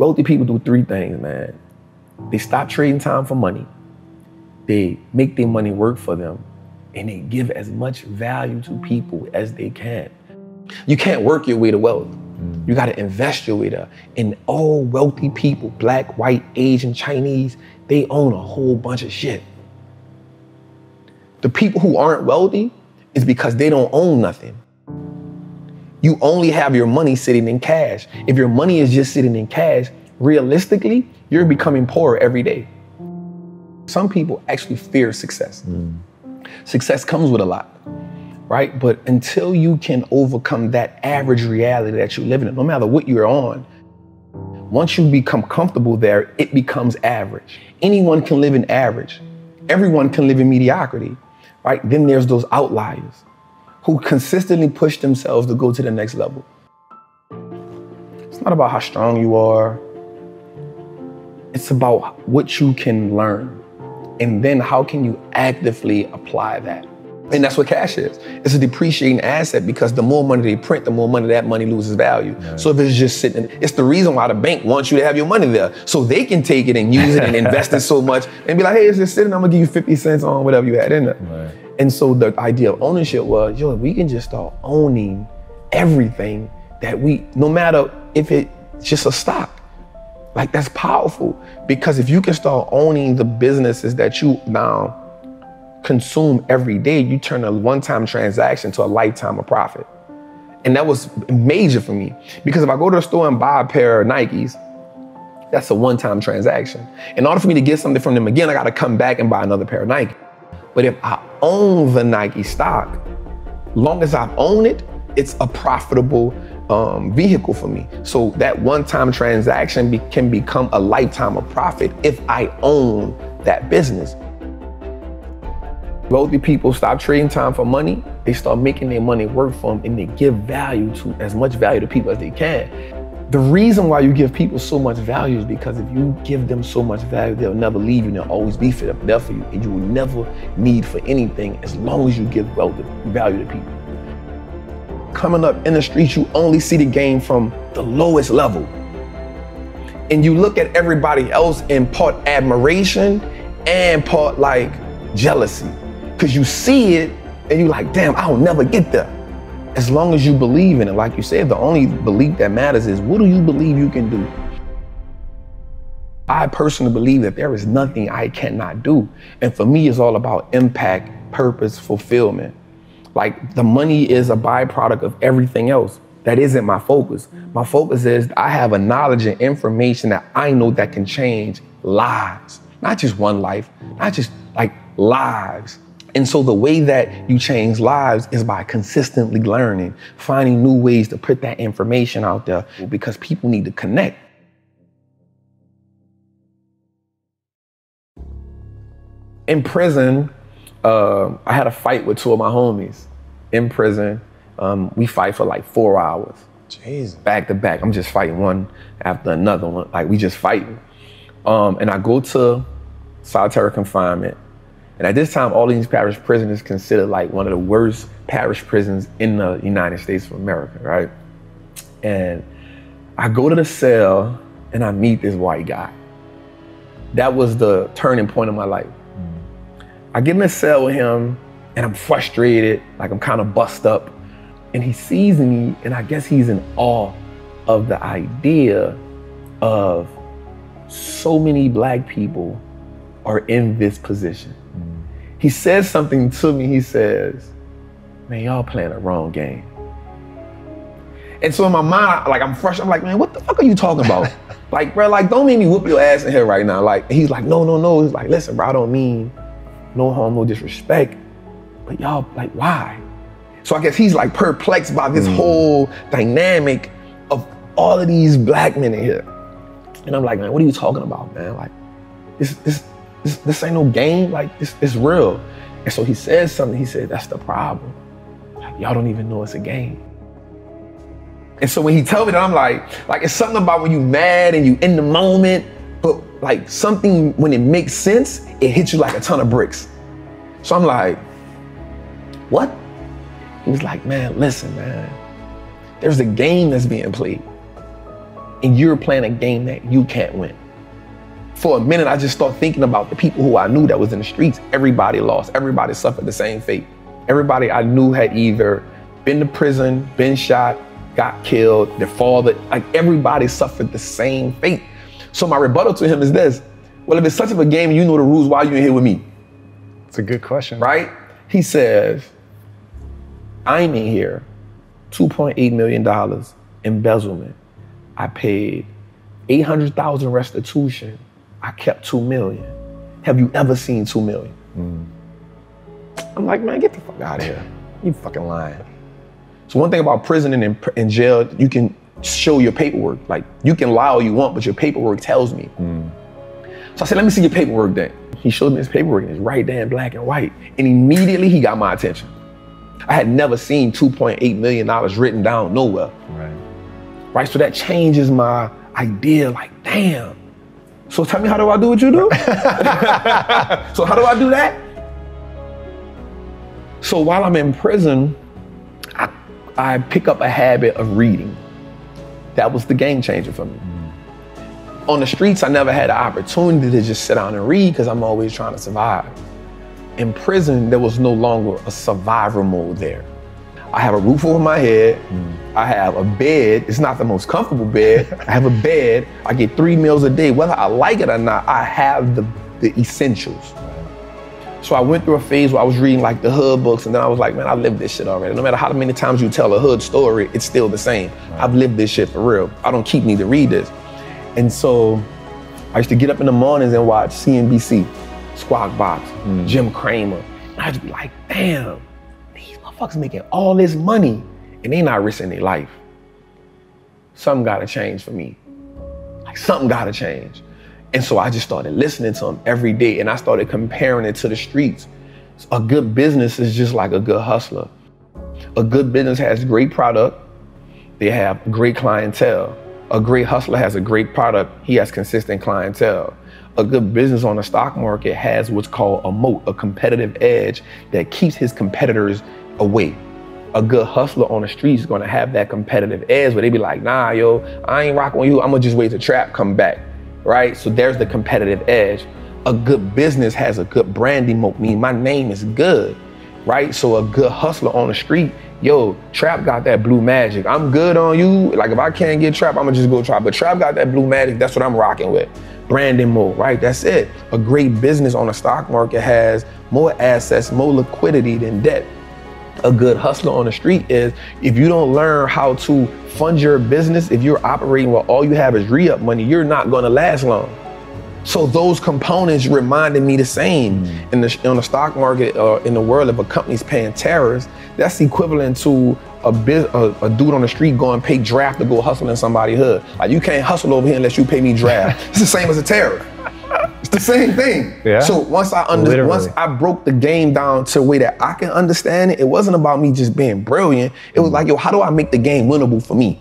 Wealthy people do three things, man. They stop trading time for money. They make their money work for them. And they give as much value to people as they can. You can't work your way to wealth. Mm. You got to invest your way there. And all wealthy people, black, white, Asian, Chinese, they own a whole bunch of shit. The people who aren't wealthy is because they don't own nothing. You only have your money sitting in cash. If your money is just sitting in cash, realistically, you're becoming poorer every day. Some people actually fear success. Mm. Success comes with a lot, right? But until you can overcome that average reality that you're living in, no matter what you're on, once you become comfortable there, it becomes average. Anyone can live in average. Everyone can live in mediocrity, right? Then there's those outliers who consistently push themselves to go to the next level. It's not about how strong you are. It's about what you can learn. And then how can you actively apply that? And that's what cash is. It's a depreciating asset because the more money they print, the more money that money loses value. So if it's just sitting, it's the reason why the bank wants you to have your money there. So they can take it and use it and invest it so much and be like, hey, it's just sitting, I'm gonna give you 50 cents on whatever you had in there. And so the idea of ownership was, yo, we can just start owning everything that we, no matter if it's just a stock. Like that's powerful because if you can start owning the businesses that you now consume every day, you turn a one-time transaction to a lifetime of profit. And that was major for me because if I go to the store and buy a pair of Nikes, that's a one-time transaction. In order for me to get something from them again, I got to come back and buy another pair of Nike. But if I own the Nike stock, long as I own it, it's a profitable um, vehicle for me. So that one-time transaction be- can become a lifetime of profit if I own that business. Wealthy people stop trading time for money. They start making their money work for them and they give value to as much value to people as they can. The reason why you give people so much value is because if you give them so much value, they'll never leave you and they'll always be there for you. And you will never need for anything as long as you give value to people. Coming up in the streets, you only see the game from the lowest level. And you look at everybody else in part admiration and part like jealousy. Cause you see it and you're like, damn, I'll never get there. As long as you believe in it, like you said, the only belief that matters is what do you believe you can do? I personally believe that there is nothing I cannot do. And for me, it's all about impact, purpose, fulfillment. Like the money is a byproduct of everything else. That isn't my focus. My focus is I have a knowledge and information that I know that can change lives, not just one life, not just like lives. And so the way that you change lives is by consistently learning, finding new ways to put that information out there because people need to connect. In prison, uh, I had a fight with two of my homies. In prison, um, we fight for like four hours. Jeez. Back to back. I'm just fighting one after another one. Like we just fighting. Um, and I go to solitary confinement. And at this time, Orleans parish prisons is considered like one of the worst parish prisons in the United States of America, right? And I go to the cell and I meet this white guy. That was the turning point of my life. I get in the cell with him and I'm frustrated, like I'm kind of bust up. And he sees me, and I guess he's in awe of the idea of so many black people are in this position. He says something to me. He says, Man, y'all playing the wrong game. And so in my mind, like I'm frustrated. I'm like, man, what the fuck are you talking about? like, bro, like don't make me whoop your ass in here right now. Like, he's like, no, no, no. He's like, listen, bro, I don't mean no harm, no disrespect. But y'all, like, why? So I guess he's like perplexed by this mm. whole dynamic of all of these black men in here. And I'm like, man, what are you talking about, man? Like, this, this, this, this ain't no game. Like, this, it's real. And so he says something. He said, that's the problem. Y'all don't even know it's a game. And so when he told me that, I'm like, like it's something about when you mad and you in the moment, but like something when it makes sense, it hits you like a ton of bricks. So I'm like, what? He was like, man, listen, man. There's a game that's being played. and you're playing a game that you can't win. For a minute, I just start thinking about the people who I knew that was in the streets. Everybody lost. Everybody suffered the same fate. Everybody I knew had either been to prison, been shot, got killed, their father, like everybody suffered the same fate. So my rebuttal to him is this. Well, if it's such of a game and you know the rules, why are you in here with me? It's a good question. Right? He says, I'm in here, $2.8 million embezzlement. I paid 800,000 restitution. I kept 2 million. Have you ever seen 2 million? Mm. I'm like, man, get the fuck out of here. You fucking lying. So one thing about prison and in, in jail, you can show your paperwork. Like you can lie all you want, but your paperwork tells me. Mm. So I said, let me see your paperwork then. He showed me his paperwork and it's right there in black and white. And immediately he got my attention. I had never seen $2.8 million written down nowhere. Right. Right. So that changes my idea, like, damn. So tell me how do I do what you do? so how do I do that? So while I'm in prison, I, I pick up a habit of reading. That was the game changer for me. Mm. On the streets, I never had the opportunity to just sit down and read because I'm always trying to survive. In prison, there was no longer a survivor mode there. I have a roof over my head. Mm. I have a bed. It's not the most comfortable bed. I have a bed. I get three meals a day. Whether I like it or not, I have the, the essentials. So I went through a phase where I was reading like the hood books, and then I was like, man, I lived this shit already. No matter how many times you tell a hood story, it's still the same. Right. I've lived this shit for real. I don't keep me to read this. And so I used to get up in the mornings and watch CNBC. Squawk Box, mm. Jim Cramer. I'd be like, damn, motherfuckers making all this money and they not risking their life. Something gotta change for me. Like something gotta change. And so I just started listening to them every day and I started comparing it to the streets. A good business is just like a good hustler. A good business has great product, they have great clientele. A great hustler has a great product, he has consistent clientele a good business on the stock market has what's called a moat, a competitive edge that keeps his competitors away. A good hustler on the street is gonna have that competitive edge where they be like, nah, yo, I ain't rocking with you. I'm gonna just wait to trap come back, right? So there's the competitive edge. A good business has a good branding moat, meaning my name is good, right? So a good hustler on the street, yo, Trap got that blue magic. I'm good on you. Like if I can't get Trap, I'm gonna just go Trap. But Trap got that blue magic. That's what I'm rocking with branding moat, right? That's it. A great business on the stock market has more assets, more liquidity than debt. A good hustler on the street is if you don't learn how to fund your business, if you're operating where all you have is re up money, you're not gonna last long. So those components reminded me the same mm. in the in the stock market or uh, in the world. If a company's paying tariffs, that's equivalent to a, biz, a, a, dude on the street going pay draft to go hustle in somebody's hood. Like you can't hustle over here unless you pay me draft. it's the same as a tariff. The same thing. Yeah. So once I under, once I broke the game down to a way that I can understand it, it wasn't about me just being brilliant. It was mm. like, yo, how do I make the game winnable for me?